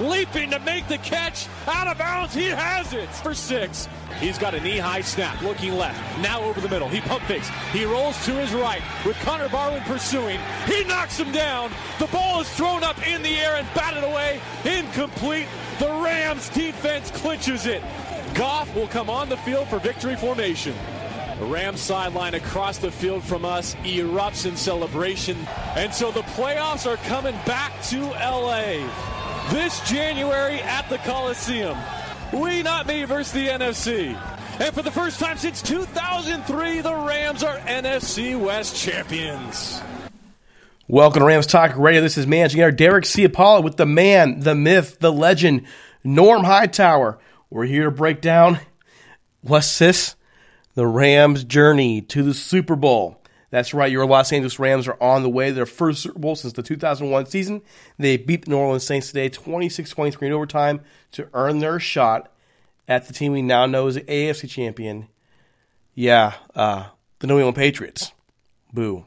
leaping to make the catch. Out of bounds, he has it for six. He's got a knee-high snap, looking left. Now over the middle. He pump fakes. He rolls to his right with Connor Barwin pursuing. He knocks him down. The ball is thrown up in the air and batted away. Incomplete. The Rams defense clinches it. Goff will come on the field for victory formation. The Rams sideline across the field from us erupts in celebration. And so the playoffs are coming back to LA this January at the Coliseum. We not me versus the NFC. And for the first time since 2003, the Rams are NFC West champions. Welcome to Rams Talk Radio. This is managing editor Derek Ciapala with the man, the myth, the legend, Norm Hightower. We're here to break down what's this? The Rams' journey to the Super Bowl. That's right, your Los Angeles Rams are on the way their first Super Bowl since the 2001 season. They beat the New Orleans Saints today 26 23 in overtime to earn their shot at the team we now know as the AFC champion. Yeah, uh, the New England Patriots. Boo.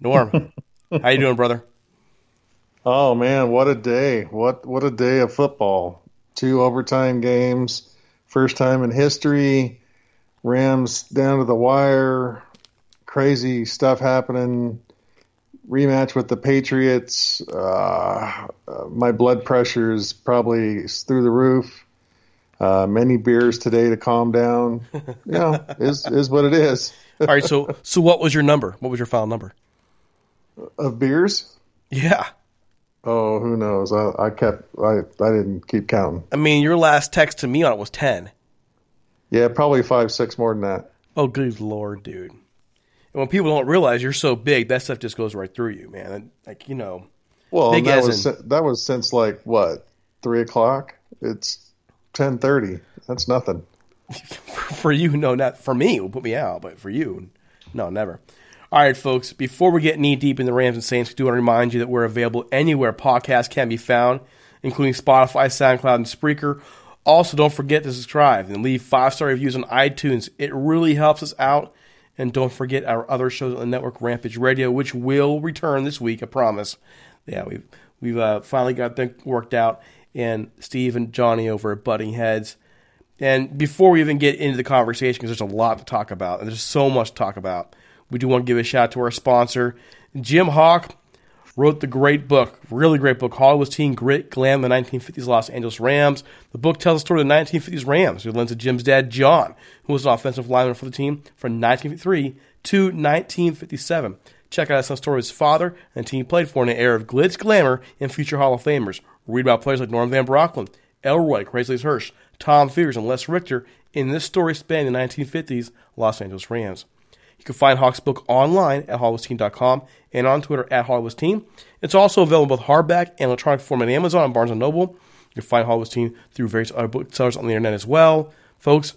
Norm, how you doing, brother? Oh man, what a day! What what a day of football. Two overtime games, first time in history. Rams down to the wire. Crazy stuff happening. Rematch with the Patriots. Uh, uh, my blood pressure is probably through the roof. Uh, many beers today to calm down. You know, is is what it is. All right, so so what was your number? What was your final number? Of beers? Yeah. Oh, who knows? I, I kept I I didn't keep counting. I mean, your last text to me on it was 10. Yeah, probably five, six more than that. Oh, good lord, dude. And when people don't realize you're so big, that stuff just goes right through you, man. Like, you know. Well, that as was in- that was since like what three o'clock. It's ten thirty. That's nothing. for you, no, not for me. It will put me out, but for you, no, never. All right, folks. Before we get knee deep in the Rams and Saints, we do want to remind you that we're available anywhere podcasts can be found, including Spotify, SoundCloud, and Spreaker. Also, don't forget to subscribe and leave five star reviews on iTunes. It really helps us out. And don't forget our other shows on the network, Rampage Radio, which will return this week. I promise. Yeah, we've we've uh, finally got them worked out. And Steve and Johnny over at Butting Heads. And before we even get into the conversation, because there's a lot to talk about, and there's so much to talk about, we do want to give a shout out to our sponsor, Jim Hock wrote the great book, really great book, Hollywood's Team Grit, Glam, the 1950s Los Angeles Rams. The book tells the story of the 1950s Rams, who lends to Jim's dad, John, who was an offensive lineman for the team from 1953 to 1957. Check out some story of his father and the team he played for in an era of glitz, glamour, and future Hall of Famers. Read about players like Norm Van Brocklin, Elroy, Crazy Hirsch, Tom Fears, and Les Richter in this story spanning the 1950s Los Angeles Rams. You can find Hock's book online at hollywoodteen.com and on Twitter at hollywoodteen. It's also available both hardback and electronic form at Amazon and Barnes & Noble. You can find Hollywood's Team through various other booksellers on the internet as well. Folks,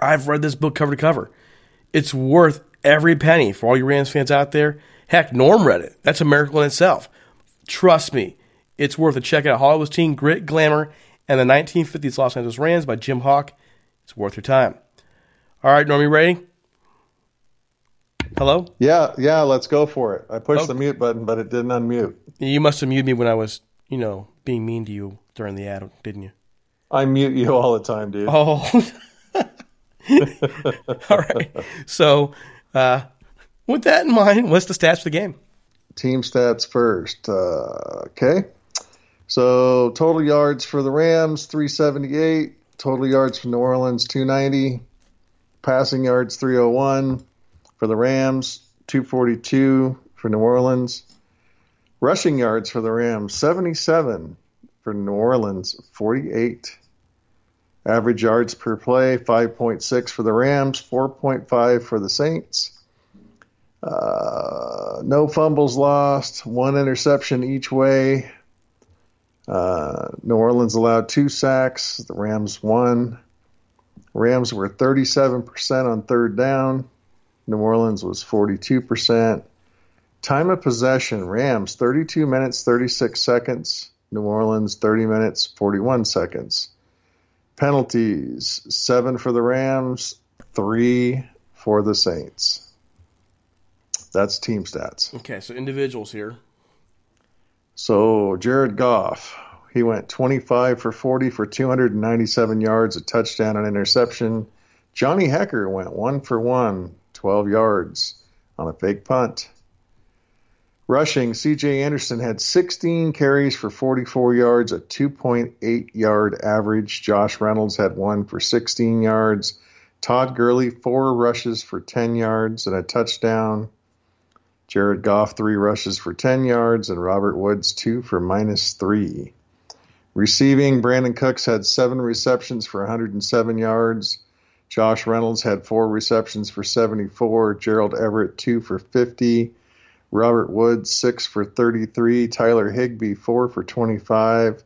I've read this book cover to cover. It's worth every penny for all you Rams fans out there. Heck, Norm read it. That's a miracle in itself. Trust me, it's worth a check out. Hollywood's Team Grit, Glamour, and the 1950s Los Angeles Rams by Jim Hock. It's worth your time. All right, Norm, you ready? Hello? Yeah, yeah, let's go for it. I pushed the mute button, but it didn't unmute. You must have muted me when I was, you know, being mean to you during the ad, didn't you? I mute you all the time, dude. Oh. all right. So, uh, with that in mind, what's the stats for the game? Team stats first. Uh, okay. So, total yards for the Rams, 378. Total yards for New Orleans, 290. Passing yards, 301 for the Rams, 242 for New Orleans. Rushing yards for the Rams, 77 for New Orleans, 48. Average yards per play, 5.6 for the Rams, 4.5 for the Saints. Uh, no fumbles lost, one interception each way. Uh, New Orleans allowed two sacks, the Rams one. Rams were 37% on third down. New Orleans was 42%. Time of possession Rams 32 minutes 36 seconds. New Orleans 30 minutes 41 seconds. Penalties 7 for the Rams, 3 for the Saints. That's team stats. Okay, so individuals here. So Jared Goff, he went 25 for 40 for 297 yards, a touchdown, and interception. Johnny Hekker went 1 for 1, 12 yards on a fake punt. Rushing, CJ Anderson had 16 carries for 44 yards, a 2.8 yard average. Josh Reynolds had one for 16 yards. Todd Gurley, four rushes for 10 yards and a touchdown. Jared Goff, three rushes for 10 yards, and Robert Woods, two for minus three. Receiving, Brandin Cooks had seven receptions for 107 yards. Josh Reynolds had four receptions for 74. Gerald Everett, two for 50. Robert Woods, six for 33. Tyler Higbee, four for 25.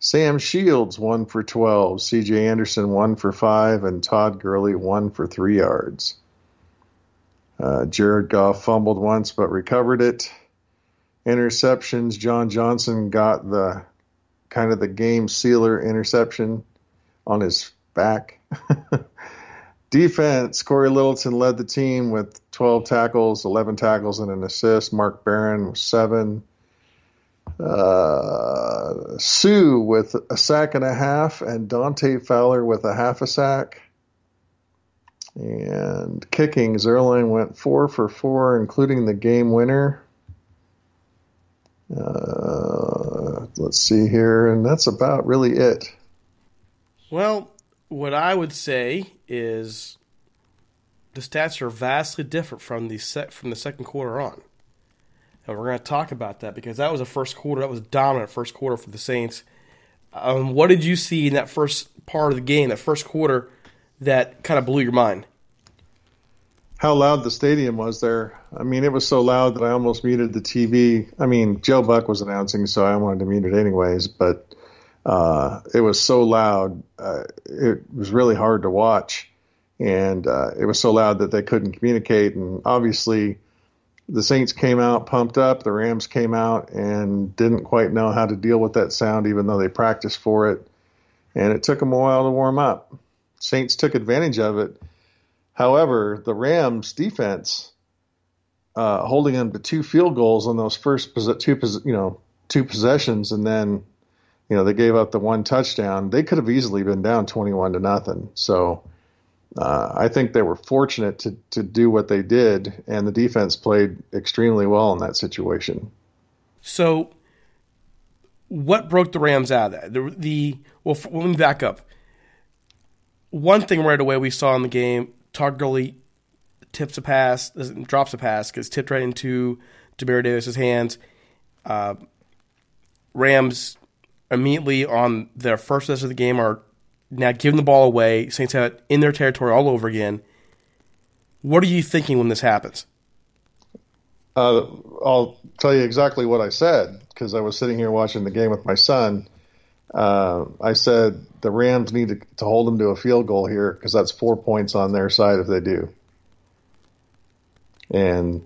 Sam Shields, one for 12. CJ Anderson, one for five. And Todd Gurley, one for three yards. Uh, Jared Goff fumbled once but recovered it. Interceptions, John Johnson got the kind of the game sealer interception on his back. Defense, Cory Littleton led the team with 12 tackles, 11 tackles, and an assist. Mark Barron with seven. Uh, Suh with a sack and a half, and Dante Fowler with a half a sack. And kicking, Zuerlein went four for four, including the game winner. Uh, let's see here, and that's about really it. Well, what I would say is the stats are vastly different from the set from the second quarter on. And we're going to talk about that because that was a first quarter that was dominant first quarter for the Saints. Um, what did you see in that first part of the game, that first quarter, that kind of blew your mind? How loud the stadium was there. I mean, it was so loud that I almost muted the TV. I mean, Joe Buck was announcing, so I wanted to mute it anyways, but uh, it was so loud. Uh, it was really hard to watch. And uh, it was so loud that they couldn't communicate. And obviously, the Saints came out pumped up. The Rams came out and didn't quite know how to deal with that sound, even though they practiced for it. and it took them a while to warm up. Saints took advantage of it. However, the Rams defense uh, holding them to two field goals on those first two you know two possessions, and then you know they gave up the one touchdown. They could have easily been down twenty one to nothing. So uh, I think they were fortunate to to do what they did, and the defense played extremely well in that situation. So, what broke the Rams out of that? The, the well, let me back up. One thing right away we saw in the game: Todd Gurley tips a pass, drops a pass, gets tipped right into Demario Davis's hands. Uh, Rams immediately on their first possession of the game are now giving the ball away. Saints have it in their territory all over again. What are you thinking when this happens? Uh, I'll tell you exactly what I said because I was sitting here watching the game with my son. Uh, I said the Rams need to, to hold them to a field goal here because that's four points on their side if they do. And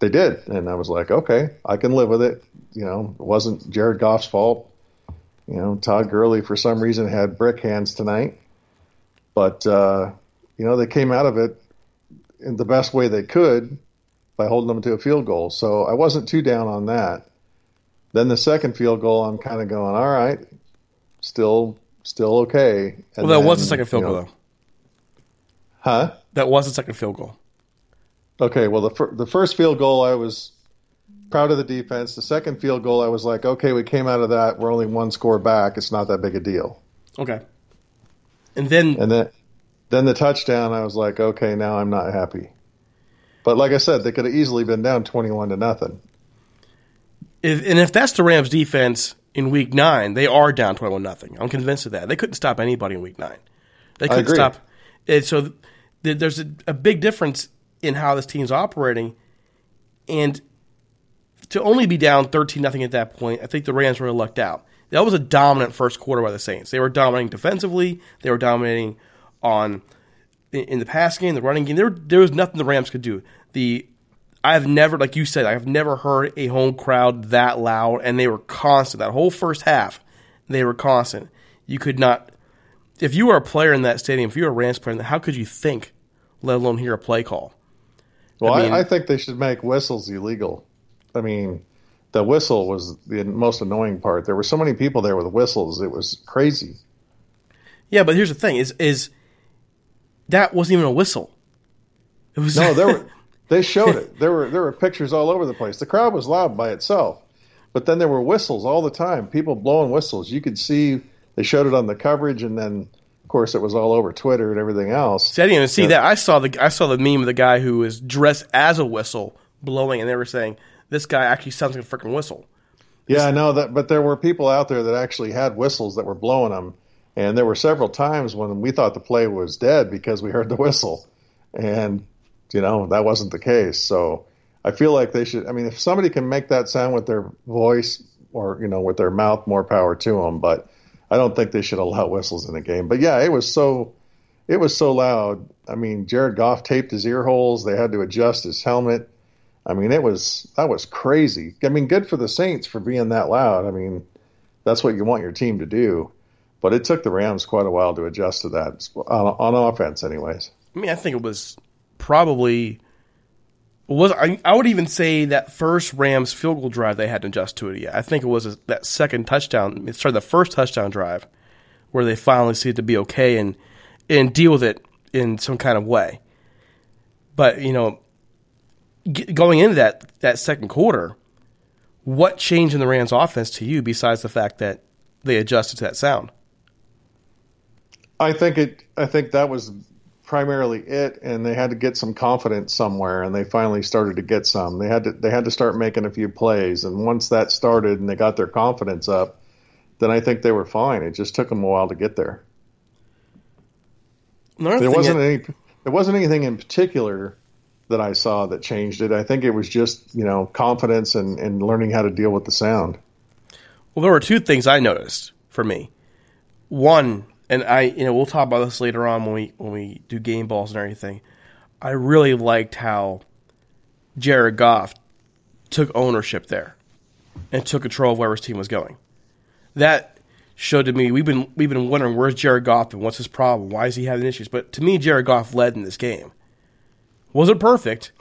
they did. And I was like, okay, I can live with it. You know, it wasn't Jared Goff's fault. You know, Todd Gurley for some reason had brick hands tonight, but uh, you know they came out of it in the best way they could by holding them to a field goal. So I wasn't too down on that. Then the second field goal, I'm kind of going, all right, still, still okay. And well, that then, was the second field you know, goal, though. Huh? That was the second field goal. Okay, well the fir- the first field goal I was proud of the defense. The second field goal I was like, okay, we came out of that. We're only one score back. It's not that big a deal. Okay. And then and then then the touchdown I was like, okay, now I'm not happy. But like I said, they could have easily been down 21 to nothing. If, and if that's the Rams defense in week 9, they are down 21 nothing. I'm convinced of that. They couldn't stop anybody in week 9. They couldn't stop it, so there's a, a big difference in how this team's operating. And to only be down 13 nothing at that point, I think the Rams really lucked out. That was a dominant first quarter by the Saints. They were dominating defensively, they were dominating on in the pass game, the running game. There, there was nothing the Rams could do. The I've never, like you said, I've never heard a home crowd that loud, and they were constant. That whole first half, they were constant. You could not, if you were a player in that stadium, if you were a Rams player, how could you think, let alone hear a play call? Well, I, mean, I, I think they should make whistles illegal. I mean, the whistle was the most annoying part. There were so many people there with whistles; it was crazy. Yeah, but here's the thing: is is that wasn't even a whistle. It was no. There were they showed it. There were there were pictures all over the place. The crowd was loud by itself, but then there were whistles all the time. People blowing whistles. You could see they showed it on the coverage, and then of course it was all over Twitter and everything else. See, I didn't even see yeah. that. I saw the I saw the meme of the guy who was dressed as a whistle blowing, and they were saying this guy actually sounds like a freaking whistle. Yeah, I know that, but there were people out there that actually had whistles that were blowing them, and there were several times when we thought the play was dead because we heard the whistle, and you know that wasn't the case. So I feel like they should. I mean, if somebody can make that sound with their voice or you know with their mouth, more power to them. But I don't think they should allow whistles in the game. But yeah, it was so it was so loud. I mean, Jared Goff taped his ear holes. They had to adjust his helmet. I mean, it was that was crazy. I mean, good for the Saints for being that loud. I mean, that's what you want your team to do. But it took the Rams quite a while to adjust to that on, on offense, anyways. I mean, I think it was probably was I, I would even say that first Rams field goal drive they hadn't adjusted to it yet. I think it was that second touchdown. Started the first touchdown drive where they finally see it to be okay and and deal with it in some kind of way. But you know, going into that that second quarter, what changed in the Rams' offense to you besides the fact that they adjusted to that sound? I think it. I think that was primarily it, and they had to get some confidence somewhere, and they finally started to get some. They had to. They had to start making a few plays, and once that started, and they got their confidence up, then I think they were fine. It just took them a while to get there. Another there wasn't any. There wasn't anything in particular that I saw that changed it. I think it was just you know confidence and, and learning how to deal with the sound. Well, there were two things I noticed for me. One, and I, you know, we'll talk about this later on when we when we do game balls and everything. I really liked how Jared Goff took ownership there and took control of where his team was going. That showed to me we've been we've been wondering where's Jared Goff and what's his problem? Why is he having issues? But to me, Jared Goff led in this game. Wasn't perfect,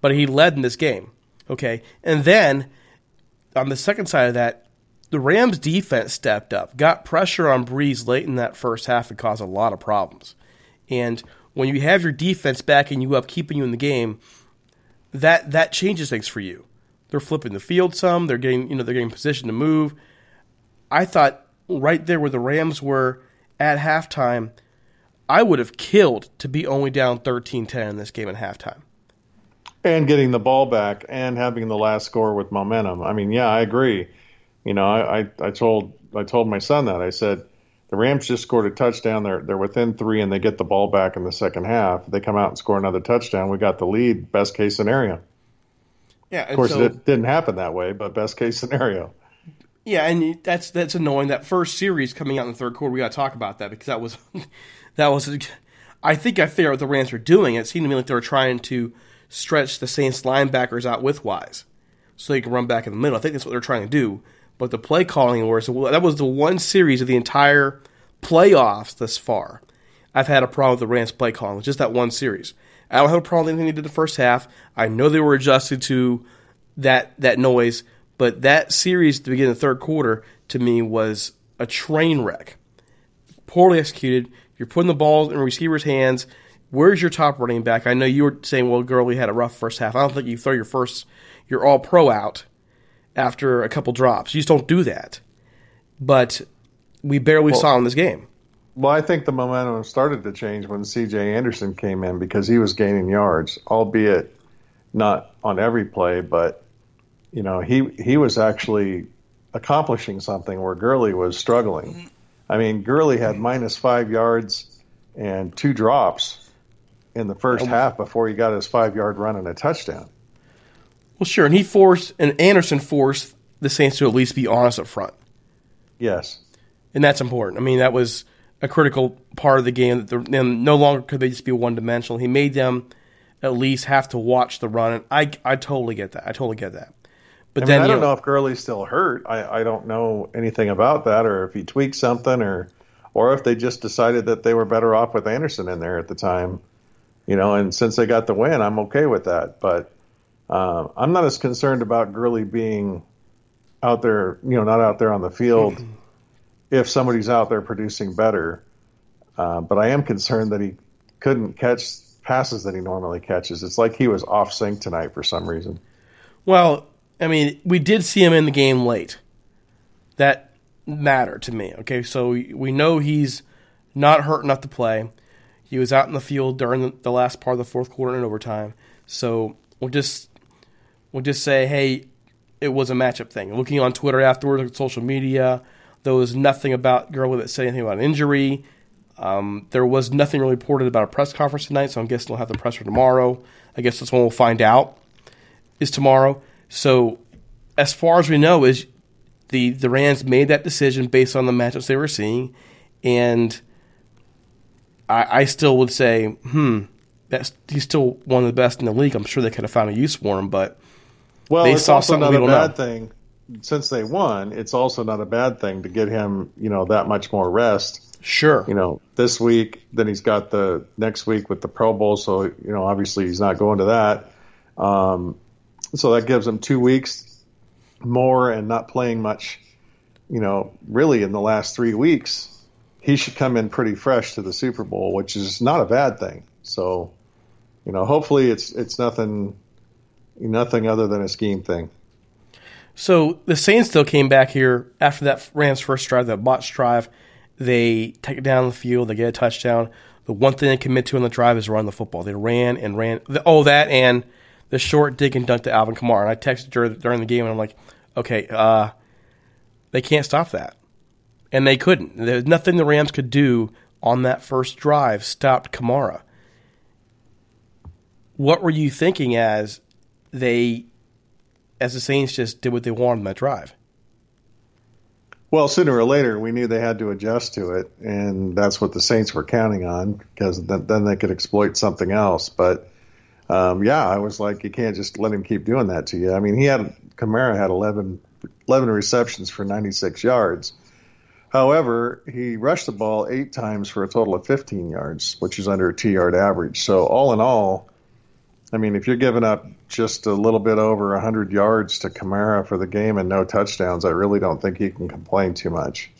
but he led in this game. Okay, and then on the second side of that, the Rams defense stepped up, got pressure on Brees late in that first half and caused a lot of problems. And when you have your defense backing you up, keeping you in the game, that that changes things for you. They're flipping the field some. They're getting you know they're getting position to move. I thought right there where the Rams were at halftime, I would have killed to be only down 13-10 in this game at halftime. And getting the ball back and having the last score with momentum. I mean, yeah, I agree. You know, I, I, I told I told my son that I said the Rams just scored a touchdown. They're they're within three, and they get the ball back in the second half. They come out and score another touchdown. We got the lead. Best case scenario. Yeah, Of course, so, it didn't happen that way, but best case scenario. Yeah, and that's that's annoying. That first series coming out in the third quarter, we got to talk about that because that was that was. I think I figured out what the Rams were doing. It seemed to me like they were trying to stretch the Saints linebackers out with Wise, so they can run back in the middle. I think that's what they're trying to do. But the play calling was that was the one series of the entire playoffs thus far. I've had a problem with the Rams play calling. Just that one series. I don't have a problem with anything they did the first half. I know they were adjusted to that that noise, but that series beginning of the third quarter to me was a train wreck. Poorly executed. You're putting the ball in receivers' hands. Where's your top running back? I know you were saying, well, Gurley had a rough first half. I don't think you throw your first, your all pro out after a couple drops. You just don't do that. But we barely Well- saw in this game. Well, I think the momentum started to change when C.J. Anderson came in because he was gaining yards, albeit not on every play, but you know he he was actually accomplishing something where Gurley was struggling. I mean, Gurley had minus five yards and two drops in the first oh, half before he got his five yard run and a touchdown. Well, sure, and he forced and Anderson forced the Saints to at least be honest up front, Yes. and that's important. I mean, that was a critical part of the game. That the, and no longer could they just be one dimensional. He made them at least have to watch the run, and I I totally get that. I totally get that. But I then mean, I don't know if Gurley's still hurt. I, I don't know anything about that, or if he tweaked something, or or if they just decided that they were better off with Anderson in there at the time. You know, and since they got the win, I'm okay with that. But uh, I'm not as concerned about Gurley being out there, you know, not out there on the field if somebody's out there producing better. Uh, but I am concerned that he couldn't catch passes that he normally catches. It's like he was off sync tonight for some reason. Well, I mean, we did see him in the game late. That mattered to me. Okay, so we know he's not hurt enough to play. He was out in the field during the, last part of the fourth quarter and overtime. So we'll just we'll just say, hey, it was a matchup thing. Looking on Twitter afterwards, on social media, there was nothing about Gurley that said anything about an injury. Um, there was nothing really reported about a press conference tonight, so I'm guessing they'll have the presser tomorrow. I guess that's when we'll find out is tomorrow. So as far as we know, is the the Rams made that decision based on the matchups they were seeing, and I, I still would say, hmm, that's he's still one of the best in the league. I'm sure they could have found a use for him, but Well, They it's saw also something not a bad know. thing. Since they won, it's also not a bad thing to get him, you know, that much more rest. sure, You know, this week, then he's got the next week with the Pro Bowl, so you know, obviously he's not going to that. Um, so that gives him two weeks more and not playing much. You know, really in the last three weeks, he should come in pretty fresh to the Super Bowl, which is not a bad thing. So, you know, hopefully it's it's nothing nothing other than a scheme thing. So the Saints still came back here after that Rams first drive, that botched drive. They take it down the field, they get a touchdown. The one thing they commit to on the drive is run the football. They ran and ran. Oh, that and the short dig and dunk to Alvin Kamara. And I texted during, during the game, and I'm like, okay, uh, they can't stop that. And they couldn't. There's nothing the Rams could do on that first drive stopped Kamara. What were you thinking as they as the Saints just did what they wanted on that drive. Well, sooner or later, we knew they had to adjust to it, and that's what the Saints were counting on because then they could exploit something else. But um, yeah, I was like, you can't just let him keep doing that to you. I mean, he had Kamara had 11, 11 receptions for 96 yards. However, he rushed the ball eight times for a total of 15 yards, which is under a two yard average. So, all in all, I mean, if you're giving up just a little bit over 100 yards to Kamara for the game and no touchdowns, I really don't think he can complain too much.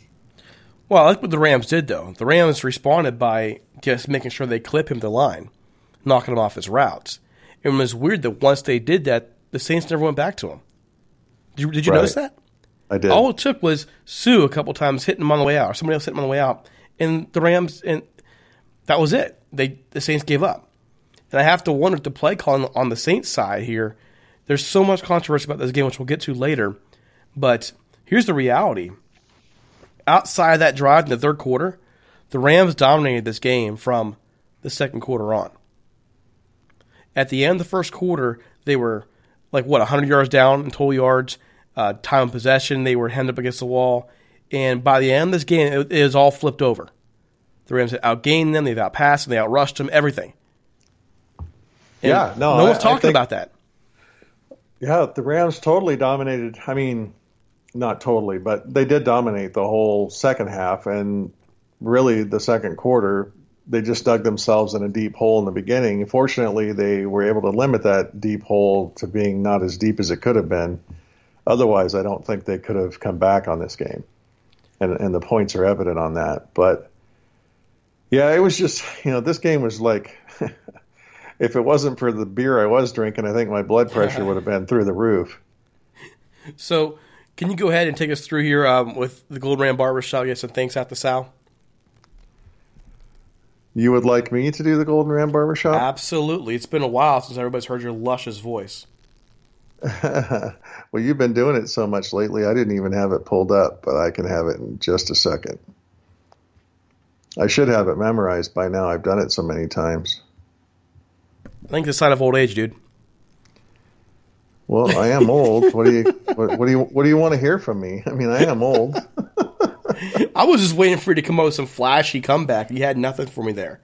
Well, that's what the Rams did, though. The Rams responded by just making sure they clip him to line, knocking him off his routes. And it was weird that once they did that, the Saints never went back to him. Did you, did you Right. notice that? I did. All it took was Suh a couple times hitting him on the way out, or somebody else hitting him on the way out, and the Rams, and that was it. They the Saints gave up. And I have to wonder if the play calling on the Saints side here. There's so much controversy about this game, which we'll get to later. But here's the reality: outside of that drive in the third quarter, the Rams dominated this game from the second quarter on. At the end of the first quarter, they were like what 100 yards down in total yards, uh, time of possession. They were hemmed up against the wall, and by the end of this game, it, it was all flipped over. The Rams had outgained them, they've outpassed them, they outrushed them, everything. And Yeah, no, no one's I talking think- about that. Yeah, the Rams totally dominated. I mean, not totally, but they did dominate the whole second half. And really, the second quarter, they just dug themselves in a deep hole in the beginning. Fortunately, they were able to limit that deep hole to being not as deep as it could have been. Otherwise, I don't think they could have come back on this game. And, and the points are evident on that. But yeah, it was just, you know, this game was like. if it wasn't for the beer I was drinking, I think my blood pressure would have been through the roof. So, can you go ahead and take us through here um, with the Golden Ram Barbershop? Get some thanks out to Sal. You would like me to do the Golden Ram Barbershop? Absolutely. It's been a while since everybody's heard your luscious voice. well, you've been doing it so much lately, I didn't even have it pulled up, but I can have it in just a second. I should have it memorized by now. I've done it so many times. I think it's a sign of old age, dude. Well, I am old. What do you what, what do you what do you want to hear from me? I mean, I am old. I was just waiting for you to come out with some flashy comeback. You had nothing for me there.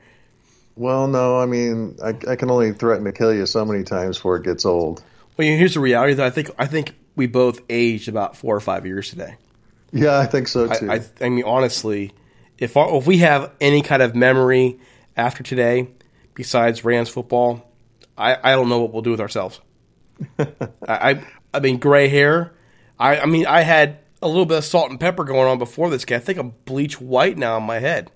Well, no, I mean, I, I can only threaten to kill you so many times before it gets old. Well, here's the reality that I think I think we both aged about four or five years today. Yeah, I think so too. I, I, I mean, honestly, if our, if we have any kind of memory after today, besides Rams football, I, I don't know what we'll do with ourselves. I, I I mean, gray hair. I I mean, I had a little bit of salt and pepper going on before this guy. I think I'm bleach white now in my head.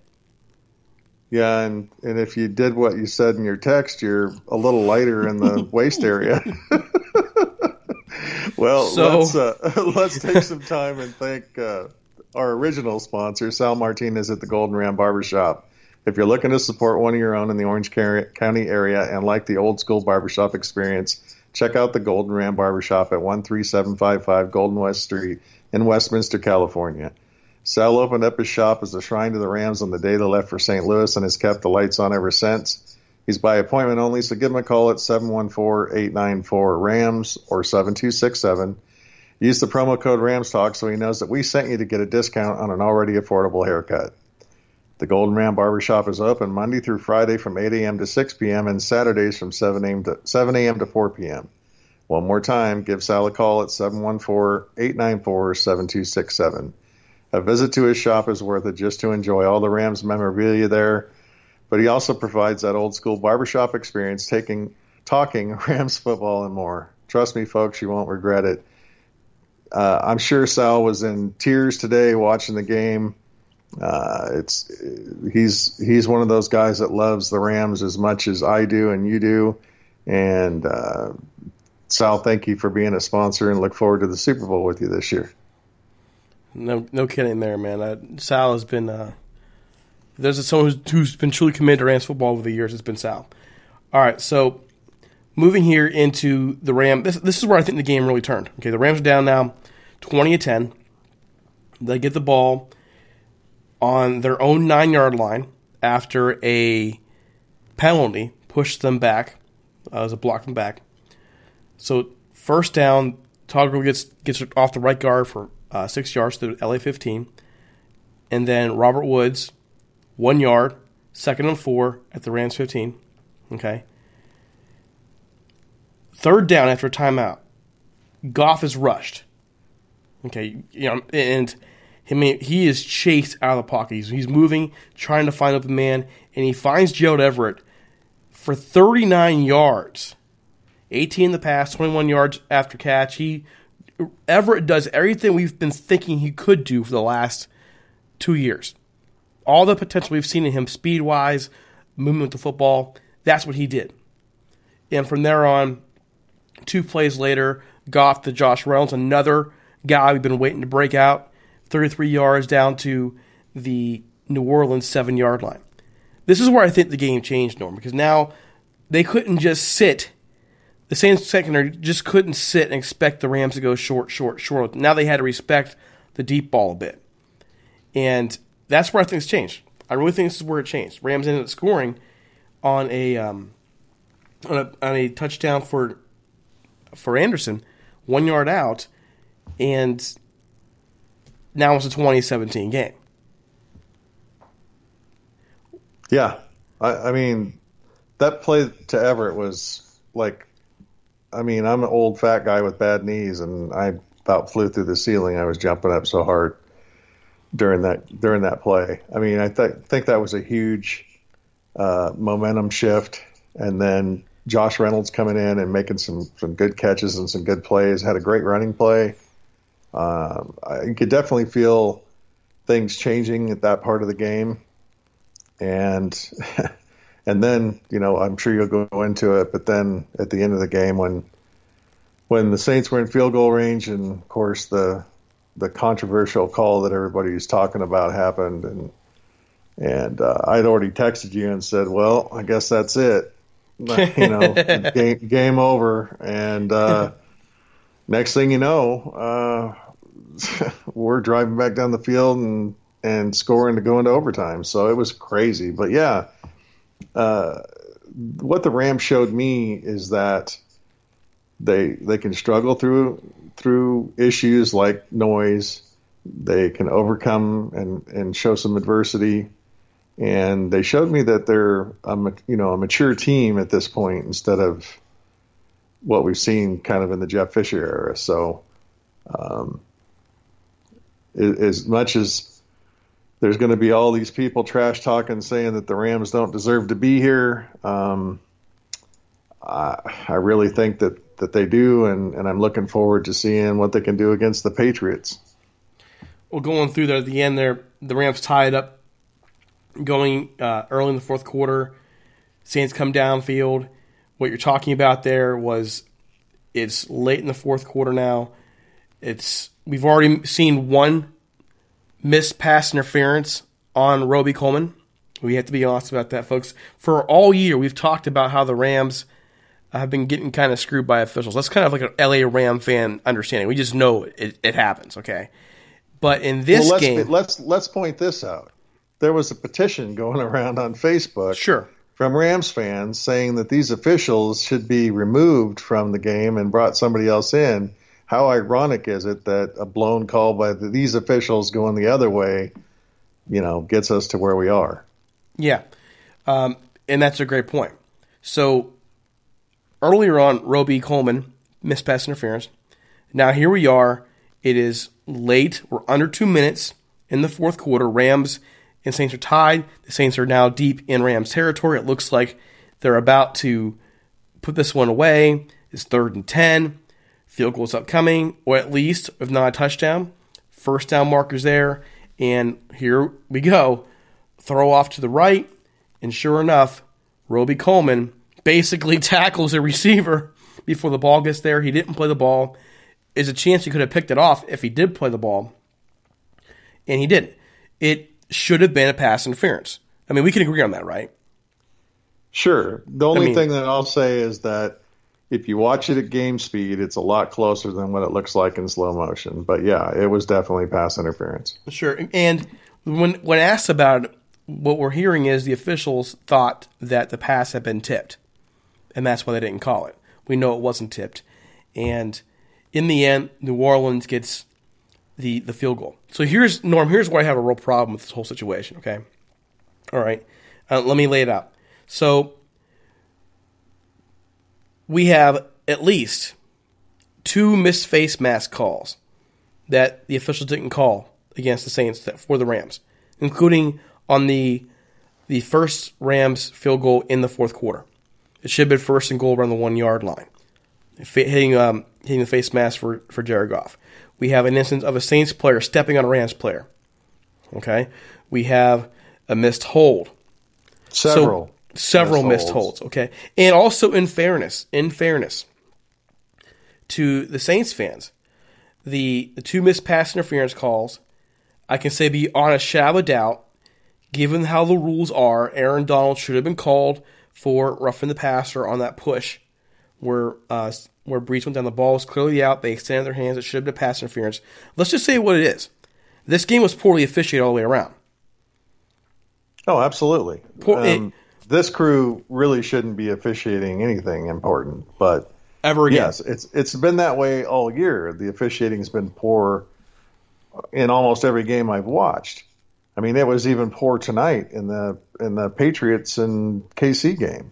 Yeah, and, and if you did what you said in your text, you're a little lighter in the waist area. well, So- let's uh, let's take some time and thank uh, our original sponsor, Sal Martinez at the Golden Ram Barbershop. If you're looking to support one of your own in the Orange County County area and like the old school barbershop experience, check out the Golden Ram Barbershop at 13755 Golden West Street in Westminster, California. Sal opened up his shop as a shrine to the Rams on the day they left for St. Louis and has kept the lights on ever since. He's by appointment only, so give him a call at 714-894-RAMS or 7267. Use the promo code RAMSTALK so he knows that we sent you to get a discount on an already affordable haircut. The Golden Ram Barbershop is open Monday through Friday from 8 a.m. to 6 p.m. and Saturdays from 7 a.m. to 7 a.m. to 4 p.m. One more time, give Sal a call at 714-894-7267. A visit to his shop is worth it just to enjoy all the Rams memorabilia there. But he also provides that old school barbershop experience, taking, talking Rams football and more. Trust me, folks, you won't regret it. Uh, I'm sure Sal was in tears today watching the game. Uh, it's he's he's one of those guys that loves the Rams as much as I do and you do. And uh, Sal, thank you for being a sponsor, and look forward to the Super Bowl with you this year. No, no kidding there, man. Uh, Sal has been. Uh, there's someone who's, who's been truly committed to Rams football over the years. It's been Sal. All right, so moving here into the Ram. This this is where I think the game really turned. Okay, the Rams are down now, twenty to ten. They get the ball on their own nine yard line after a penalty pushed them back. Uh, as a block them back. So first down, Todd gets gets off the right guard for uh, six yards to LA 15, and then Robert Woods, one yard, second and four at the Rams 15. Okay. Third down after a timeout, Goff is rushed. Okay, you know, and mean, he is chased out of the pocket. He's, he's moving, trying to find open man, and he finds Gerald Everett for 39 yards. 18 in the pass, 21 yards after catch. He Everett does everything we've been thinking he could do for the last two years. All the potential we've seen in him, speed wise, movement with the football, that's what he did. And from there on, two plays later, Goff to Josh Reynolds, another guy we've been waiting to break out, 33 yards down to the New Orleans seven yard line. This is where I think the game changed, Norm, because now they couldn't just sit. The Saints secondary just couldn't sit and expect the Rams to go short, short, short. Now they had to respect the deep ball a bit. And that's where things changed. I really think this is where it changed. Rams ended up scoring on a um, on a, on a touchdown for for Anderson, one yard out, and now it's a 2017 game. Yeah, I, I mean that play to Everett was like, I mean, I'm an old fat guy with bad knees, and I about flew through the ceiling. I was jumping up so hard during that during that play. I mean, I th- think that was a huge uh, momentum shift, and then Josh Reynolds coming in and making some some good catches and some good plays. Had a great running play. Uh, I could definitely feel things changing at that part of the game, and and then you know I'm sure you'll go into it. But then at the end of the game, when when the Saints were in field goal range, and of course the the controversial call that everybody was talking about happened, and and uh, I'd already texted you and said, "Well, I guess that's it." you know, game, game over. And uh, next thing you know, uh, we're driving back down the field and and scoring to go into overtime. So it was crazy. But yeah, uh, what the Rams showed me is that they they can struggle through through issues like noise. They can overcome and and show some adversity and they showed me that they're a, you know a mature team at this point instead of what we've seen kind of in the Jeff Fisher era. So, um, as much as there's going to be all these people trash talking, saying that the Rams don't deserve to be here, um, I, I really think that that they do, and, and I'm looking forward to seeing what they can do against the Patriots. Well, going through there at the end, there the Rams tied up going uh, early in the fourth quarter. Saints come downfield. What you're talking about there was it's late in the fourth quarter now. It's we've already seen one missed pass interference on Robey Coleman. We have to be honest about that, folks. For all year, we've talked about how the Rams have been getting kind of screwed by officials. That's kind of like an LA Ram fan understanding. We just know it, it happens, okay? But in this well, let's, game, let's let's point this out there was a petition going around on Facebook. Sure. From Rams fans saying that these officials should be removed from the game and brought somebody else in. How ironic is it that a blown call by the, these officials going the other way, you know, gets us to where we are? Yeah. Um, and that's a great point. So earlier on, Robey Coleman missed pass interference. Now here we are. It is late. We're under two minutes in the fourth quarter. Rams and Saints are tied. The Saints are now deep in Rams territory. It looks like they're about to put this one away. It's third and 10. Field goals upcoming, or at least, if not a touchdown. First down markers there. And here we go. Throw off to the right. And sure enough, Robey Coleman basically tackles a receiver before the ball gets there. He didn't play the ball. Is a chance he could have picked it off if he did play the ball. And he didn't. It should have been a pass interference. I mean, we can agree on that, right? Sure. The only I mean, thing that I'll say is that if you watch it at game speed, it's a lot closer than what it looks like in slow motion. But yeah, it was definitely pass interference. Sure. And when when asked about it, what we're hearing is the officials thought that the pass had been tipped, and that's why they didn't call it. We know it wasn't tipped, and in the end, New Orleans gets the the field goal. So here's Norm. Here's where I have a real problem with this whole situation. Okay, all right. Uh, let me lay it out. So we have at least two missed face mask calls that the officials didn't call against the Saints for the Rams, including on the the first Rams field goal in the fourth quarter. It should have been first and goal around the one yard line, hitting um, hitting the face mask for for Jared Goff. We have an instance of a Saints player stepping on a Rams player. Okay, we have a missed hold. Several. So, several missed, missed holds. Okay, and also in fairness, in fairness to the Saints fans, the the two missed pass interference calls, I can say beyond a shadow of doubt, given how the rules are, Aaron Donald should have been called for roughing the passer on that push, where uh, where Brees went down. The ball was clearly out. They extended their hands. It should have been a pass interference. Let's just say what it is. This game was poorly officiated all the way around. Oh, absolutely. Poor, um, it, this crew really shouldn't be officiating anything important, but ever again. Yes, it's it's been that way all year. The officiating's been poor in almost every game I've watched. I mean, it was even poor tonight in the in the Patriots and KC game,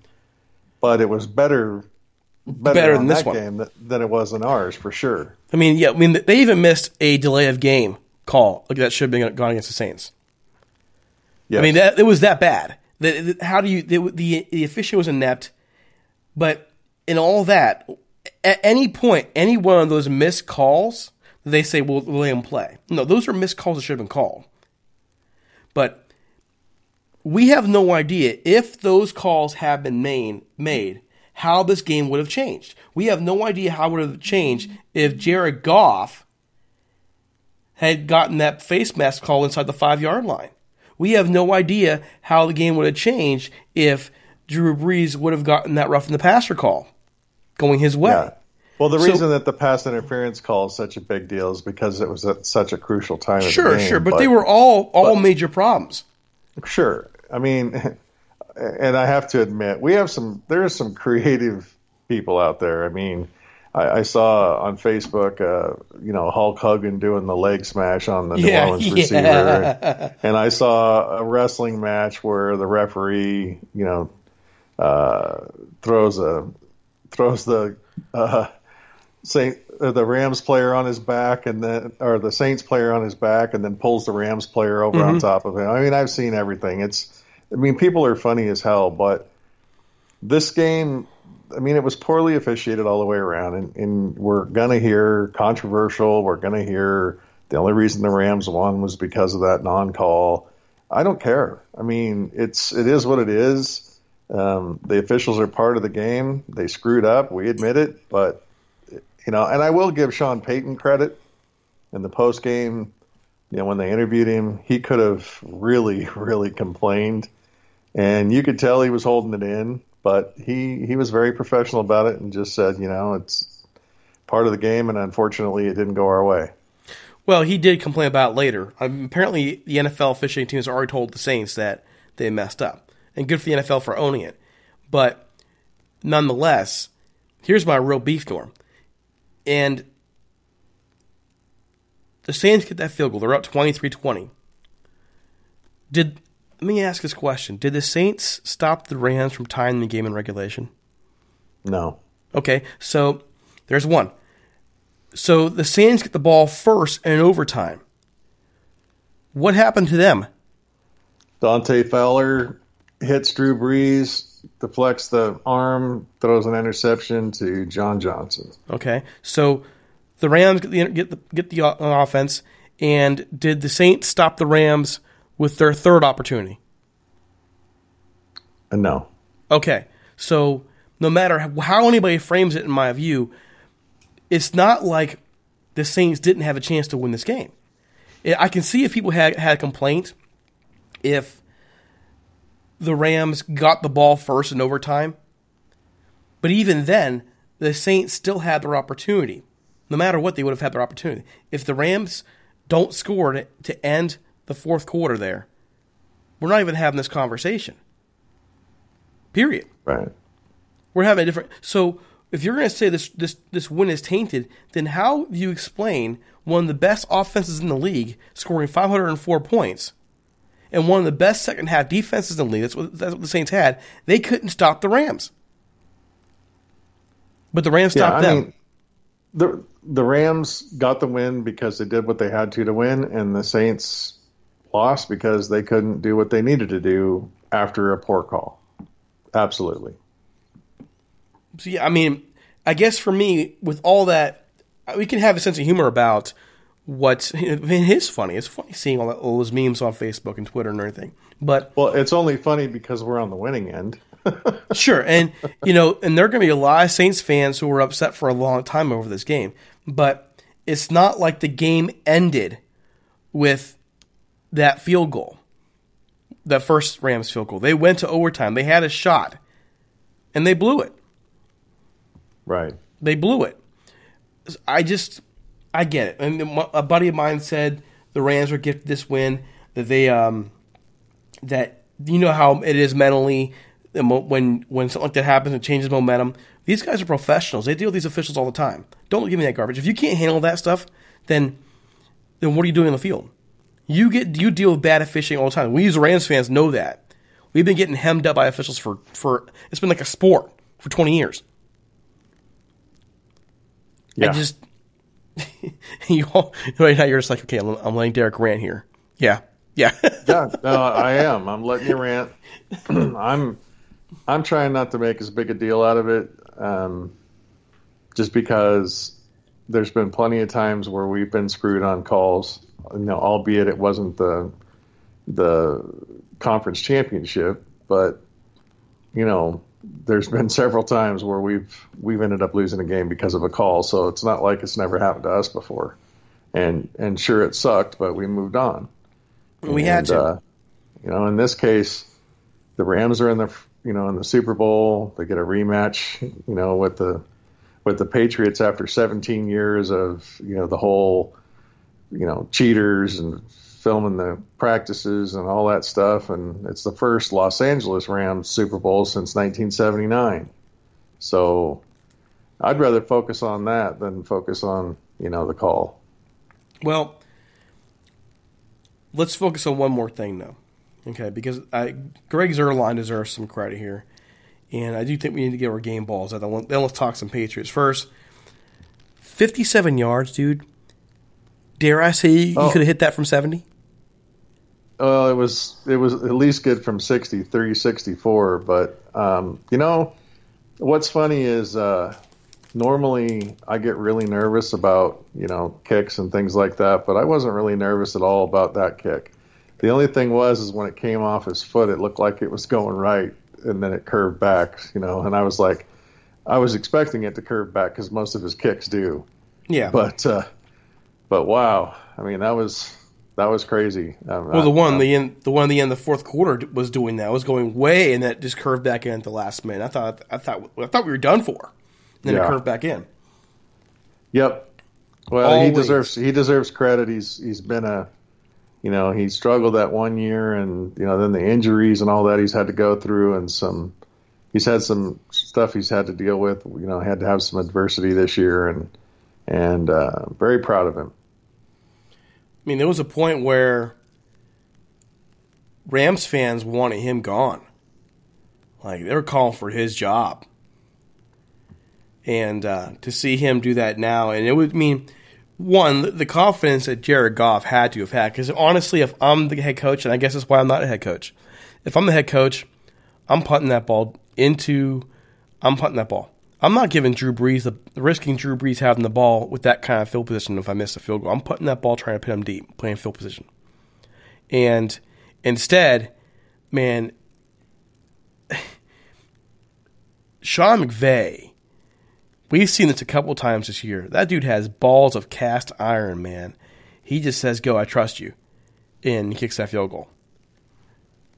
but it was better better, better than this one. game than it was in ours for sure. I mean, yeah, I mean they even missed a delay of game call like that should have been gone against the Saints. Yes. I mean, that, it was that bad. The, the, how do you the, the the official was inept, but in all that, at any point, any one of those missed calls, they say, "Well, let him play." No, those are missed calls that should have been called. But we have no idea if those calls have been made, made how this game would have changed. We have no idea how it would have changed if Jared Goff had gotten that face mask call inside the five yard line. We have no idea how the game would have changed if Drew Brees would have gotten that rough in the passer call going his way. Yeah. Well, the so, reason that the pass interference call is such a big deal is because it was at such a crucial time. Sure, game, sure, but, but, they were all all but, major problems. Sure, I mean, and I have to admit, we have some. There are some creative people out there. I mean, I, I saw on Facebook, uh, you know, Hulk Hogan doing the leg smash on the yeah, New Orleans yeah. receiver, and, I saw a wrestling match where the referee, you know, uh, throws a throws the uh, Saint uh, the Rams player on his back and then or the Saints player on his back and then pulls the Rams player over mm-hmm. on top of him. I mean, I've seen everything. It's I mean, people are funny as hell, but this game I mean, it was poorly officiated all the way around, and, and we're gonna hear controversial. We're gonna hear the only reason the Rams won was because of that non-call. I don't care. I mean, it's it is what it is. Um, the officials are part of the game. They screwed up. We admit it, but you know, and I will give Sean Payton credit in the post game. You know, when they interviewed him, he could have really, really complained, and you could tell he was holding it in. But he he was very professional about it and just said, you know, it's part of the game, and unfortunately, it didn't go our way. Well, he did complain about it later. Um, apparently, the NFL officiating team has already told the Saints that they messed up, and good for the NFL for owning it. But nonetheless, here's my real beef norm. And the Saints get that field goal. They're up 23 20. Did let me ask this question. Did the Saints stop the Rams from tying the game in regulation? No. Okay, so there's one. So the Saints get the ball first in overtime. What happened to them? Dante Fowler hits Drew Brees, deflects the arm, throws an interception to John Johnson. Okay, so the Rams get the get the, get the uh, offense, and did the Saints stop the Rams with their third opportunity? Uh, no. Okay, so no matter how anybody frames it, in my view, it's not like the Saints didn't have a chance to win this game. I can see if people had had a complaint if the Rams got the ball first in overtime. But even then, the Saints still had their opportunity. No matter what, they would have had their opportunity. If the Rams don't score to, to end the fourth quarter there, we're not even having this conversation. Period. Right. We're having a different. So if you're going to say this this this win is tainted, then how do you explain one of the best offenses in the league scoring 504 points and one of the best second half defenses in the league. That's what, that's what the Saints had. They couldn't stop the Rams, but the Rams stopped yeah, them. Mean, the the Rams got the win because they did what they had to to win, and the Saints lost because they couldn't do what they needed to do after a poor call. Absolutely. See, I mean, I guess for me, with all that, we can have a sense of humor about what I mean, it is funny. It's funny seeing all, that, all those memes on Facebook and Twitter and everything. But well, it's only funny because we're on the winning end. sure, and you know, and there are going to be a lot of Saints fans who were upset for a long time over this game. But it's not like the game ended with that field goal, that first Rams field goal. They went to overtime. They had a shot, and they blew it. Right. They blew it. I just, I get it. And a buddy of mine said the Rams were gifted this win. That they, um, that you know how it is mentally when when something like that happens, it changes momentum. These guys are professionals. They deal with these officials all the time. Don't give me that garbage. If you can't handle that stuff, then then what are you doing in the field? You get you deal with bad officiating all the time. We as Rams fans know that. We've been getting hemmed up by officials for for it's been like a sport for twenty years. Yeah. I just you all right now you're just like okay, I'm, I'm letting Derek rant here. Yeah, yeah, yeah. No, I am. I'm letting you rant. I'm I'm trying not to make as big a deal out of it, um, just because there's been plenty of times where we've been screwed on calls. You know, albeit it wasn't the the conference championship, but you know, there's been several times where we've we've ended up losing a game because of a call. So it's not like it's never happened to us before. And and sure, it sucked, but we moved on. We and, had to. Uh, you know, in this case, the Rams are in the you know in the Super Bowl. They get a rematch. You know, with the with the Patriots after 17 years of you know the whole you know cheaters and filming the practices and all that stuff. And it's the first Los Angeles Rams Super Bowl since 1979. So I'd rather focus on that than focus on you know the call. Well, let's focus on one more thing though. Okay, because I, Greg Zuerlein deserves some credit here. And I do think we need to get our game balls out. Then let's talk some Patriots. First, 57 yards, dude. Dare I say you oh. could have hit that from 70? Well, it was it was at least good from 60, 364. But, um, you know, what's funny is uh, normally I get really nervous about, you know, kicks and things like that. But I wasn't really nervous at all about that kick. The only thing was, is when it came off his foot, it looked like it was going right, and then it curved back. You know, and I was like, I was expecting it to curve back because most of his kicks do. Yeah. But, uh, but wow, I mean, that was that was crazy. Um, well, the one um, the end, the one the end, the fourth quarter was doing that. Was going way, and that just curved back in at the last minute. I thought, I thought, I thought we were done for. And then yeah. it curved back in. Yep. Well, Always. he deserves he deserves credit. He's he's been a you know, he struggled that one year, and you know, then the injuries and all that he's had to go through, and some he's had some stuff he's had to deal with. You know, had to have some adversity this year, and and uh, very proud of him. I mean, there was a point where Rams fans wanted him gone. Like they were calling for his job, and uh, to see him do that now, and it would mean one, the confidence that Jared Goff had to have had. Because honestly, if I'm the head coach, and I guess that's why I'm not a head coach, if I'm the head coach, I'm putting that ball into, I'm putting that ball. I'm not giving Drew Brees the risking Drew Brees having the ball with that kind of field position if I miss a field goal. I'm putting that ball trying to put him deep, playing field position. And instead, man, Sean McVay We've seen this a couple times this year. That dude has balls of cast iron, man. He just says, "Go, I trust you," and he kicks that field goal.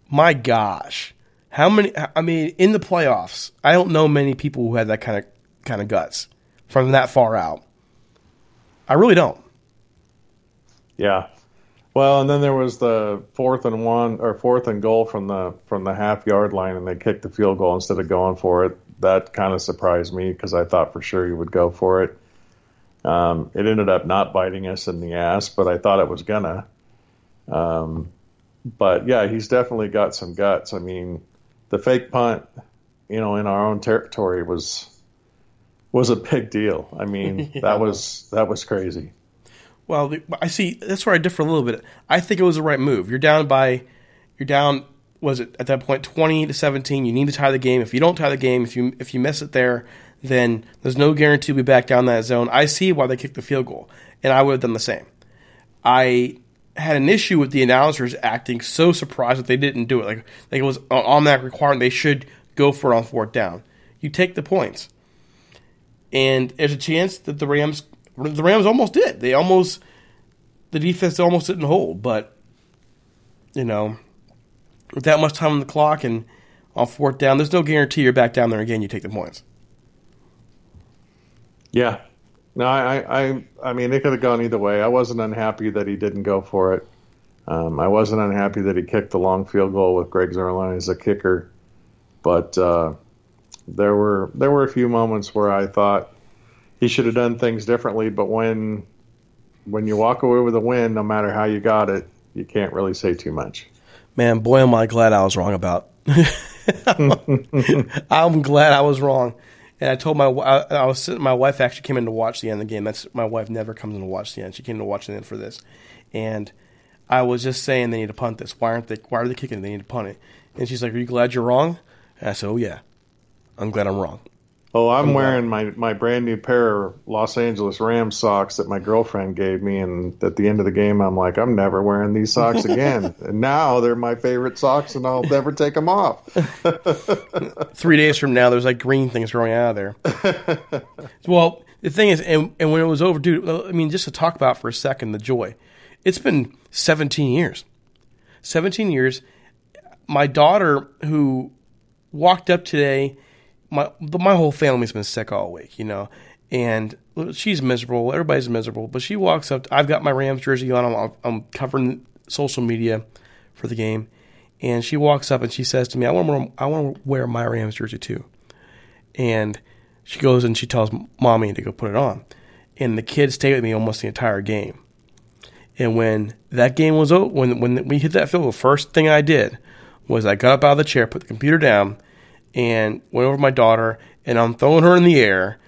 My gosh, how many? I mean, in the playoffs, I don't know many people who had that kind of kind of guts from that far out. I really don't. Yeah. Well, and then there was the fourth and one or fourth and goal from the from the half yard line, and they kicked the field goal instead of going for it that kind of surprised me because I thought for sure he would go for it. Um, it ended up not biting us in the ass, but I thought it was gonna. Um, but yeah, he's definitely got some guts. I mean, the fake punt, you know, in our own territory was was a big deal. I mean, yeah. that was that was crazy. Well, I see. That's where I differ a little bit. I think it was the right move. You're down by, you're down. Was it at that point twenty to seventeen? You need to tie the game. If you don't tie the game, if you if you miss it there, then there's no guarantee we back down that zone. I see why they kicked the field goal, and I would have done the same. I had an issue with the announcers acting so surprised that they didn't do it. Like like it was on that requirement they should go for it on fourth down. You take the points, and there's a chance that the Rams the Rams almost did. They almost the defense almost didn't hold, but you know, with that much time on the clock and on fourth down, there's no guarantee you're back down there again. You take the points. Yeah, no, I, I, I mean, it could have gone either way. I wasn't unhappy that he didn't go for it. Um, I wasn't unhappy that he kicked the long field goal with Greg Zuerlein as a kicker, but uh, there were there were a few moments where I thought he should have done things differently. But when when you walk away with a win, no matter how you got it, you can't really say too much. Man, boy, am I glad I was wrong about. I'm glad I was wrong. And I told my I, I was sitting, my wife actually came in to watch the end of the game. That's my wife never comes in to watch the end. She came to watch the end for this, and I was just saying they need to punt this. Why aren't they? Why are they kicking? They need to punt it. And she's like, "Are you glad you're wrong?" And I said, "Oh yeah, I'm glad I'm wrong." Oh, I'm, wearing my, my brand new pair of Los Angeles Rams socks that my girlfriend gave me, and at the end of the game, I'm like, I'm never wearing these socks again. and now they're my favorite socks, and I'll never take them off. Three days from now, there's like green things growing out of there. well, the thing is, and, and when it was over, dude, I mean, just to talk about for a second the joy. It's been 17 years. 17 years. My daughter, who walked up today my my whole family's been sick all week, you know, and she's miserable. Everybody's miserable, but she walks up. I've got my Rams jersey on. I'm, I'm covering social media for the game, and she walks up and she says to me, "I want to I want to wear my Rams jersey too," and she goes and she tells mommy to go put it on, and the kids stayed with me almost the entire game. And when that game was over, when when we hit that field, the first thing I did was I got up out of the chair, put the computer down, and went over my daughter and I'm throwing her in the air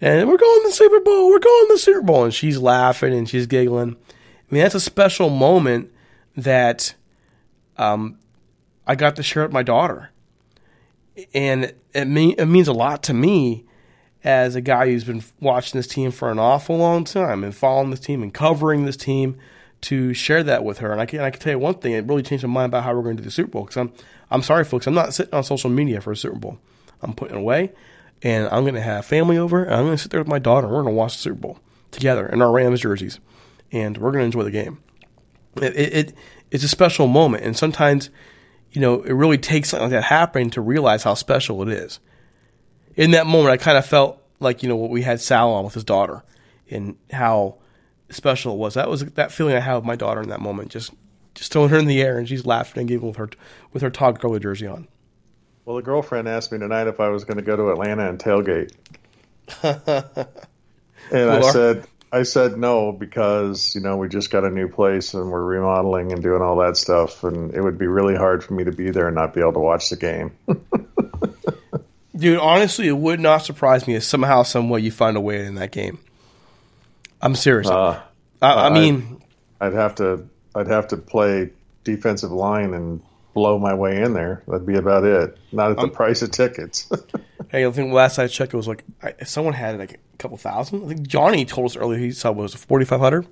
and we're going to the Super Bowl, we're going to the Super Bowl. And she's laughing and she's giggling. I mean, that's a special moment that um, I got to share with my daughter. And it, mean, it means a lot to me as a guy who's been watching this team for an awful long time and following this team and covering this team to share that with her. And I can, I can tell you one thing, it really changed my mind about how we're going to do the Super Bowl because I'm I'm sorry, folks. I'm not sitting on social media for a Super Bowl. I'm putting away, and I'm going to have family over. And I'm going to sit there with my daughter. And we're going to watch the Super Bowl together in our Rams jerseys, and we're going to enjoy the game. It, it, it it's a special moment, and sometimes, you know, it really takes something like that happening to realize how special it is. In that moment, I kind of felt like you know what we had Sal on with his daughter, and how special it was. That was that feeling I had with my daughter in that moment. Just just throwing her in the air, and she's laughing and giggling with her with her Todd Gurley jersey on. Well, the girlfriend asked me tonight if I was going to go to Atlanta and tailgate, and I said I said no because you know we just got a new place and we're remodeling and doing all that stuff, and it would be really hard for me to be there and not be able to watch the game. Dude, honestly, it would not surprise me if somehow, some way, you find a way in that game. I'm serious. Uh, I, I, mean, I'd have to I'd have to play defensive line and blow my way in there. That'd be about it. Not at the um, price of tickets. hey, I think last I checked, it was like someone had like a couple thousand. I think Johnny told us earlier he saw was forty five hundred.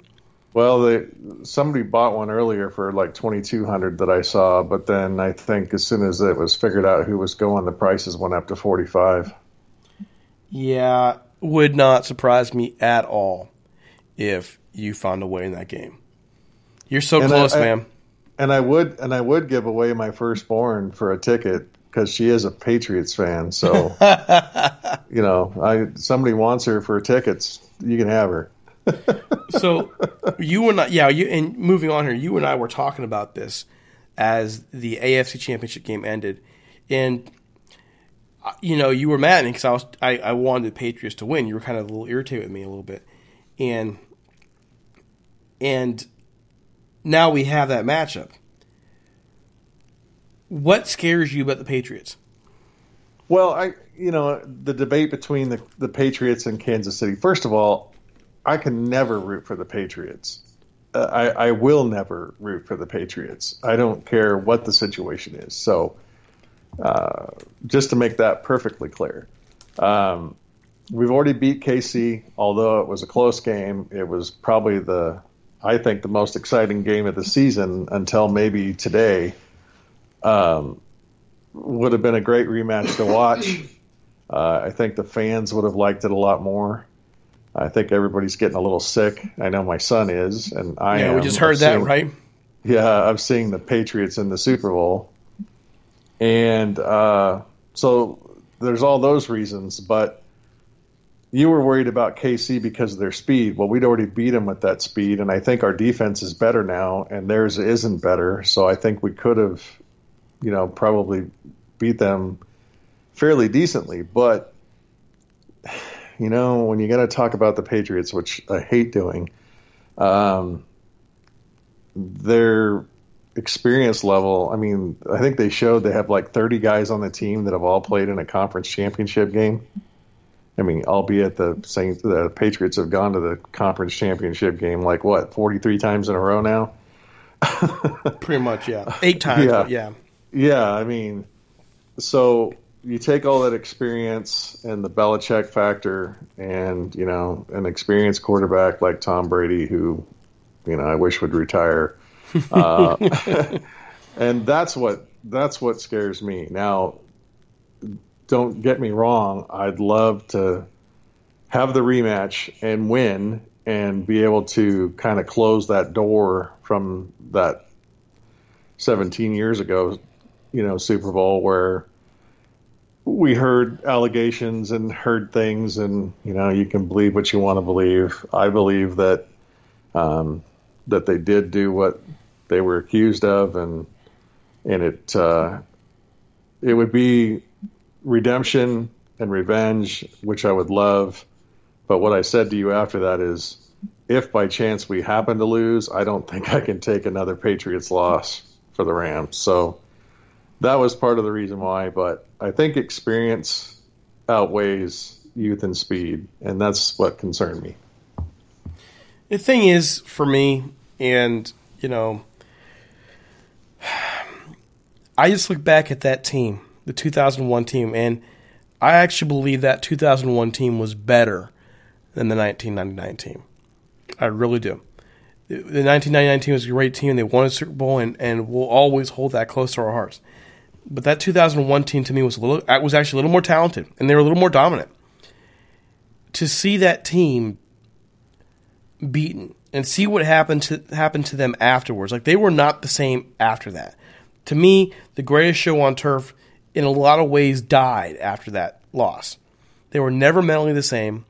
Well, they, somebody bought one earlier for like twenty two hundred that I saw, but then I think as soon as it was figured out who was going, the prices went up to forty five. Yeah, would not surprise me at all if you found a way in that game. You're so and close, I, man. And I would and I would give away my firstborn for a ticket because she is a Patriots fan. So you know, I somebody wants her for tickets, you can have her. so you and I, yeah, you and moving on here, you and I were talking about this as the AFC Championship game ended, and uh, you know you were mad at me because I was I, I wanted the Patriots to win. You were kind of a little irritated with me a little bit, and and now we have that matchup. What scares you about the Patriots? Well, I you know the debate between the the Patriots and Kansas City. First of all, I can never root for the Patriots. Uh, I, I will never root for the Patriots. I don't care what the situation is. So, uh, just to make that perfectly clear, um, we've already beat KC. Although it was a close game, it was probably the I think the most exciting game of the season until maybe today. Um, would have been a great rematch to watch. Uh, I think the fans would have liked it a lot more. I think everybody's getting a little sick. I know my son is, and I yeah, am. we just heard I'm that, seeing- right? Yeah, I'm seeing the Patriots in the Super Bowl, and uh, so there's all those reasons. But you were worried about KC because of their speed. Well, we'd already beat them with that speed, and I think our defense is better now, and theirs isn't better. So I think we could have, you know, probably beat them fairly decently. But you know, when you got to talk about the Patriots, which I hate doing, um, their experience level. I mean, I think they showed they have like 30 guys on the team that have all played in a conference championship game. I mean, albeit the Saints, the Patriots have gone to the conference championship game like what 43 times in a row now. Pretty much, yeah. Eight times, Yeah. yeah. Yeah, I mean, so you take all that experience and the Belichick factor, and you know, an experienced quarterback like Tom Brady, who, you know, I wish would retire, uh, and that's what that's what scares me. Now, don't get me wrong, I'd love to have the rematch and win and be able to kind of close that door from that 17 years ago, you know, Super Bowl where we heard allegations and heard things, and you know, you can believe what you want to believe. I believe that um, that they did do what they were accused of, and and it uh, it would be redemption and revenge, which I would love. But what I said to you after that is, if by chance we happen to lose, I don't think I can take another Patriots loss for the Rams. So that was part of the reason why. But I think experience outweighs youth and speed, and that's what concerned me. The thing is, for me, and you know, I just look back at that team, the 2001 team, and I actually believe that 2001 team was better than the 1999 team. I really do. The the 1999 team was a great team. They won a Super Bowl, and, and we'll always hold that close to our hearts. But that 2001 team to me was a little was actually a little more talented, and they were a little more dominant. To see that team beaten and see what happened to happened to them afterwards. Like they were not the same after that. To me, the greatest show on turf in a lot of ways died after that loss. They were never mentally the same.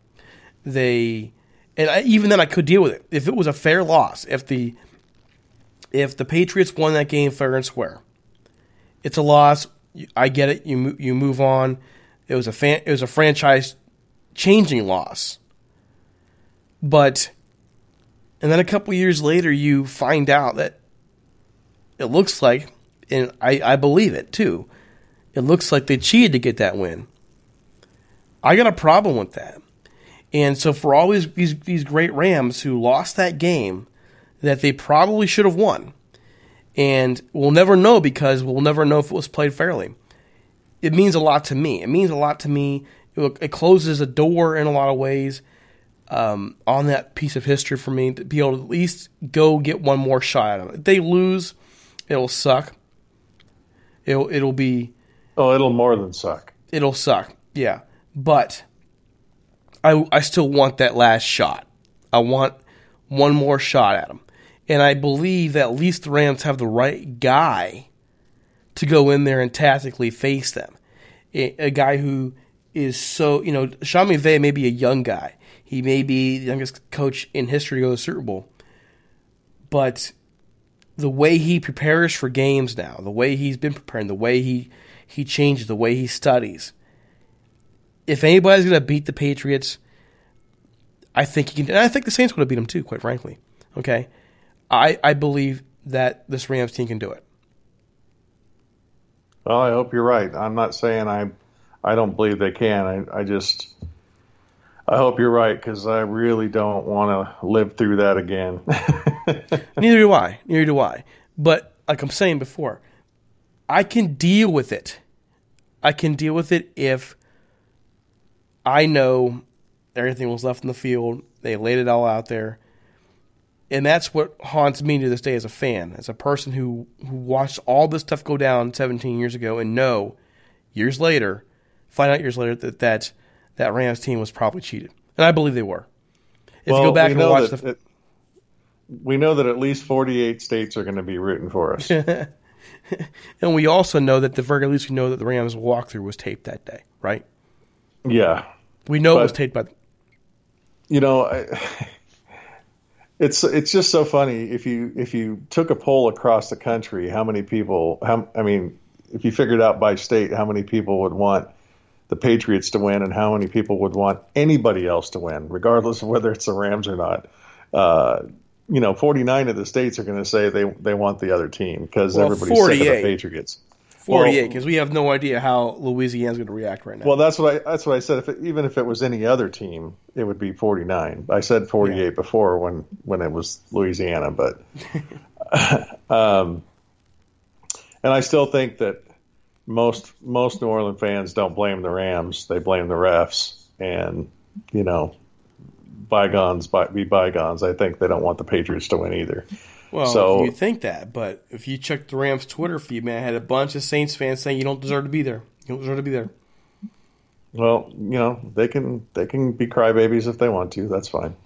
They and I, even then I could deal with it. If it was a fair loss, if the if the Patriots won that game fair and square. It's a loss. I get it. You you move on. It was a fan, it was a franchise changing loss. But and then a couple years later, you find out that it looks like, and I, I believe it too, it looks like they cheated to get that win. I got a problem with that. And so for all these, these, these great Rams who lost that game that they probably should have won, and we'll never know because we'll never know if it was played fairly. It means a lot to me. It means a lot to me. It, it closes a door in a lot of ways um, on that piece of history for me to be able to at least go get one more shot at them. If they lose, it'll suck. It'll it'll be Oh, it'll more than suck. it'll suck. Yeah, but I I still want that last shot. I want one more shot at him. and I believe that at least the Rams have the right guy to go in there and tactically face them. A, a guy who is so you know Sean McVay may be a young guy. He may be the youngest coach in history to go to the Super Bowl, but the way he prepares for games now, the way he's been preparing, the way he he changes, the way he studies. If anybody's going to beat the Patriots, I think he can. And I think the Saints going to beat them too. Quite frankly, okay. I I believe that this Rams team can do it. Well, I hope you're right. I'm not saying I'm I don't believe they can. I, I just I hope you're right because I really don't want to live through that again. Neither do I. Neither do I. But like I'm saying before, I can deal with it. I can deal with it if I know everything was left in the field. They laid it all out there. And that's what haunts me to this day as a fan, as a person who, who watched all this stuff go down 17 years ago and know years later, find out years later that that, that Rams team was probably cheated. And I believe they were. If well, you go back and watch the. It, we know that at least 48 states are going to be rooting for us. and we also know that the very least we know that the Rams walkthrough was taped that day, right? Yeah. We know But- it was taped by. you know I, it's it's just so funny if you if you took a poll across the country how many people how i mean if you figured out by state how many people would want the patriots to win and how many people would want anybody else to win regardless of whether it's the rams or not uh, you know 49 of the states are going to say they they want the other team because Well, everybody's sick of 48. the patriots 48 because we have no idea how Louisiana's going to react right now. Well, that's what I that's what I said. If it, even if it was any other team, it would be 49. I said 48 before when when it was Louisiana, but um, and I still think that most most New Orleans fans don't blame the Rams; they blame the refs, and you know, bygones by, be bygones. I think they don't want the Patriots to win either. well, so- you think that, but if you check the Rams Twitter feed, man, I had a bunch of Saints fans saying you don't deserve to be there. You don't deserve to be there. Well, you know, they can they can be crybabies if they want to. That's fine.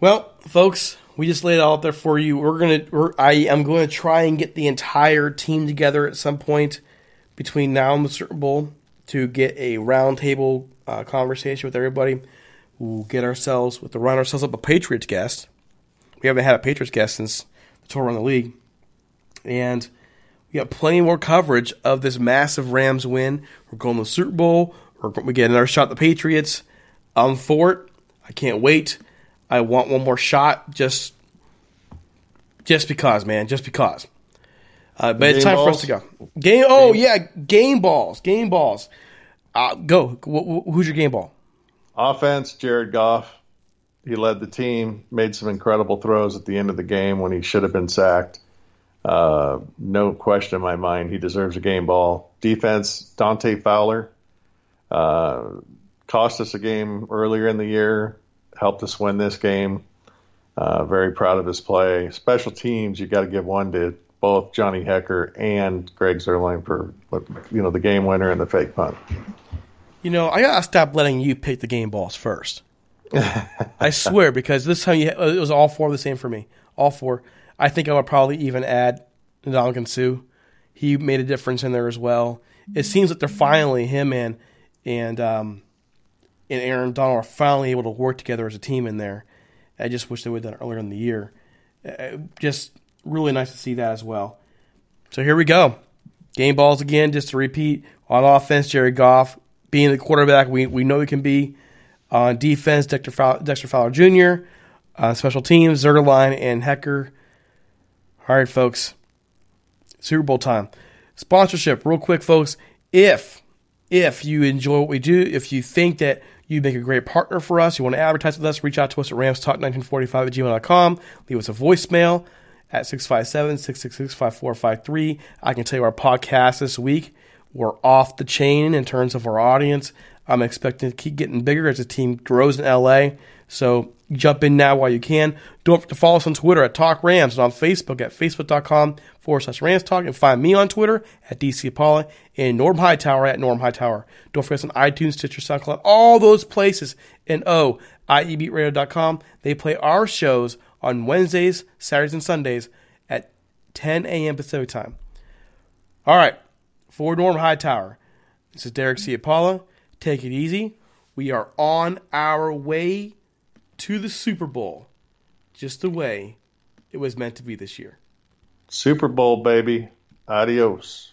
Well, folks, we just laid it all out there for you. We're gonna, we're, I am going to try and get the entire team together at some point between now and the Super Bowl to get a roundtable uh, conversation with everybody. We'll get ourselves, the round ourselves up a Patriots guest. We haven't had a Patriots guest since the tour around the league, and we got plenty more coverage of this massive Rams win. We're going to the Super Bowl. We're, we get another shot at the Patriots. I'm for it. I can't wait. I want one more shot just just because, man, just because. Uh, but it's Game time for us to go. Game. Oh yeah, game balls. Game balls. Uh, go. Wh- wh- who's your game ball? Offense, Jared Goff. He led the team, made some incredible throws at the end of the game when he should have been sacked. Uh, no question in my mind, he deserves a game ball. Defense, Dante Fowler. Uh, cost us a game earlier in the year, helped us win this game. Uh, very proud of his play. Special teams, you got to give one to both Johnny Hekker and Greg Zuerlein for you know the game winner and the fake punt. You know, I gotta stop letting you pick the game balls first. I swear, because this time you, it was all four the same for me. All four. I think I would probably even add Ndamukong Suh. He made a difference in there as well. It seems that they're finally him and and um, and Aaron Donald are finally able to work together as a team in there. I just wish they would have done it earlier in the year. Uh, just really nice to see that as well. So here we go. Game balls again, just to repeat. On offense, Jerry Goff being the quarterback we, we know he can be. On defense, Dexter Fowler, Dexter Fowler Jr. On uh, special teams, Zuerlein and Hekker. All right, folks. Super Bowl time. Sponsorship, real quick, folks. If if you enjoy what we do, if you think that you make a great partner for us, you want to advertise with us, reach out to us at ramstalk1945 at gmail.com. Leave us a voicemail at 657-666-5453. I can tell you our podcast this week, we're off the chain in terms of our audience. I'm expecting to keep getting bigger as the team grows in LA. So jump in now while you can. Don't forget to follow us on Twitter at Talk Rams and on Facebook at facebook.com forward slash Rams Talk. And find me on Twitter at DC Apollo and Norm Hightower at Norm Hightower. Don't forget us on iTunes, Stitcher, SoundCloud, all those places. And oh, IEBeatRadio.com. They play our shows on Wednesdays, Saturdays, and Sundays at 10 a.m. Pacific time. All right, for Norm Hightower, this is Derek C. Apollo. Take it easy. We are on our way to the Super Bowl, just the way it was meant to be this year. Super Bowl, baby. Adios.